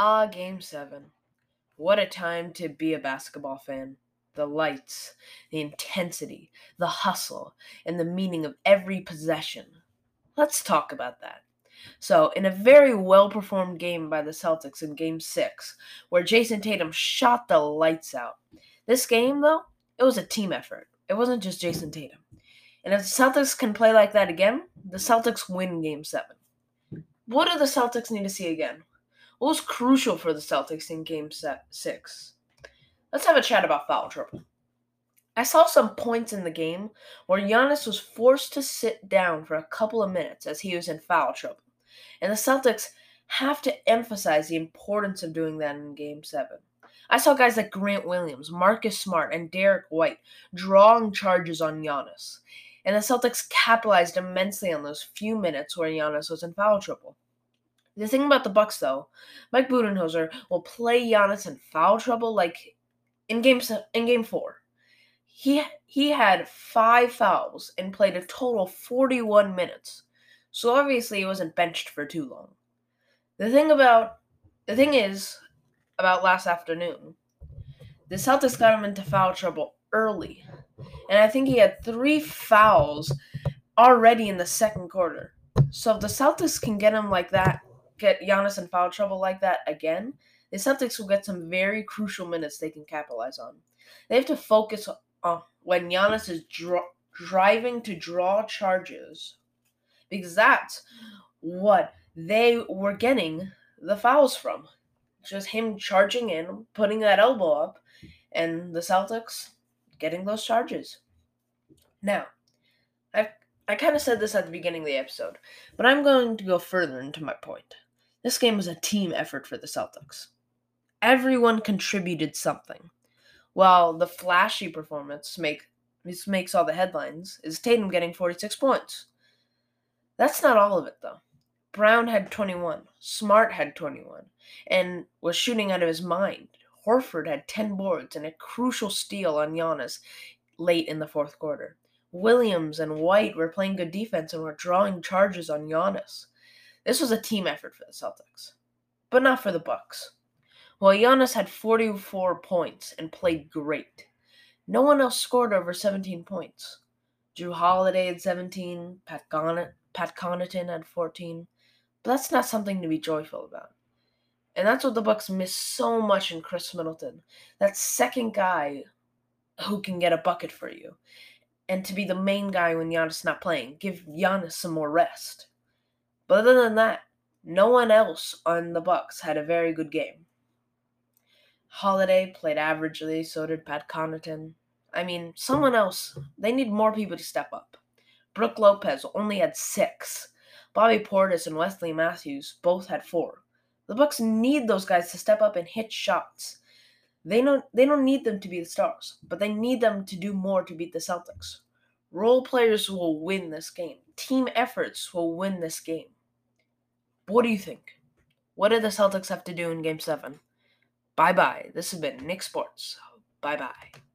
Ah, Game 7. What a time to be a basketball fan. The lights, the intensity, the hustle, and the meaning of every possession. Let's talk about that. So, in a very well performed game by the Celtics in Game 6, where Jayson Tatum shot the lights out, this game, though, it was a team effort. It wasn't just Jayson Tatum. And if the Celtics can play like that again, the Celtics win Game 7. What do the Celtics need to see again? What was crucial for the Celtics in Game set 6? Let's have a chat about foul trouble. I saw some points in the game where Giannis was forced to sit down for a couple of minutes as he was in foul trouble. And the Celtics have to emphasize the importance of doing that in Game 7. I saw guys like Grant Williams, Marcus Smart, and Derrick White drawing charges on Giannis. And the Celtics capitalized immensely on those few minutes where Giannis was in foul trouble. The thing about the Bucks, though, Mike Budenholzer will play Giannis in foul trouble like in game in game four. He he had five fouls and played a total 41 minutes. So obviously he wasn't benched for too long. The thing about the thing is about last afternoon, the Celtics got him into foul trouble early. And I think he had three fouls already in the second quarter. So if the Celtics can get him like that, get Giannis in foul trouble like that again, the Celtics will get some very crucial minutes they can capitalize on. They have to focus on when Giannis is driving to draw charges because that's what they were getting the fouls from. Just him charging in, putting that elbow up, and the Celtics getting those charges. Now, I I kind of said this at the beginning of the episode, but I'm going to go further into my point. This game was a team effort for the Celtics. Everyone contributed something. While the flashy performance make this makes all the headlines is Tatum getting 46 points. That's not all of it though. Brown had 21, Smart had 21, and was shooting out of his mind. Horford had 10 boards and a crucial steal on Giannis late in the fourth quarter. Williams and White were playing good defense and were drawing charges on Giannis. This was a team effort for the Celtics, but not for the Bucks. While Giannis had 44 points and played great, no one else scored over 17 points. Jrue Holiday had 17, Pat, Gon- Pat Connaughton had 14, but that's not something to be joyful about. And that's what the Bucks miss so much in Khris Middleton. That second guy who can get a bucket for you. And to be the main guy when Giannis not playing. Give Giannis some more rest. But other than that, no one else on the Bucks had a very good game. Holiday played averagely, so did Pat Connaughton. I mean, someone else, they need more people to step up. Brook Lopez only had six. Bobby Portis and Wesley Matthews both had four. The Bucks need those guys to step up and hit shots. They don't they don't need them to be the stars, but they need them to do more to beat the Celtics. Role players will win this game. Team efforts will win this game. What do you think? What did the Celtics have to do in game 7? Bye bye. This has been Nick Sports. Bye bye.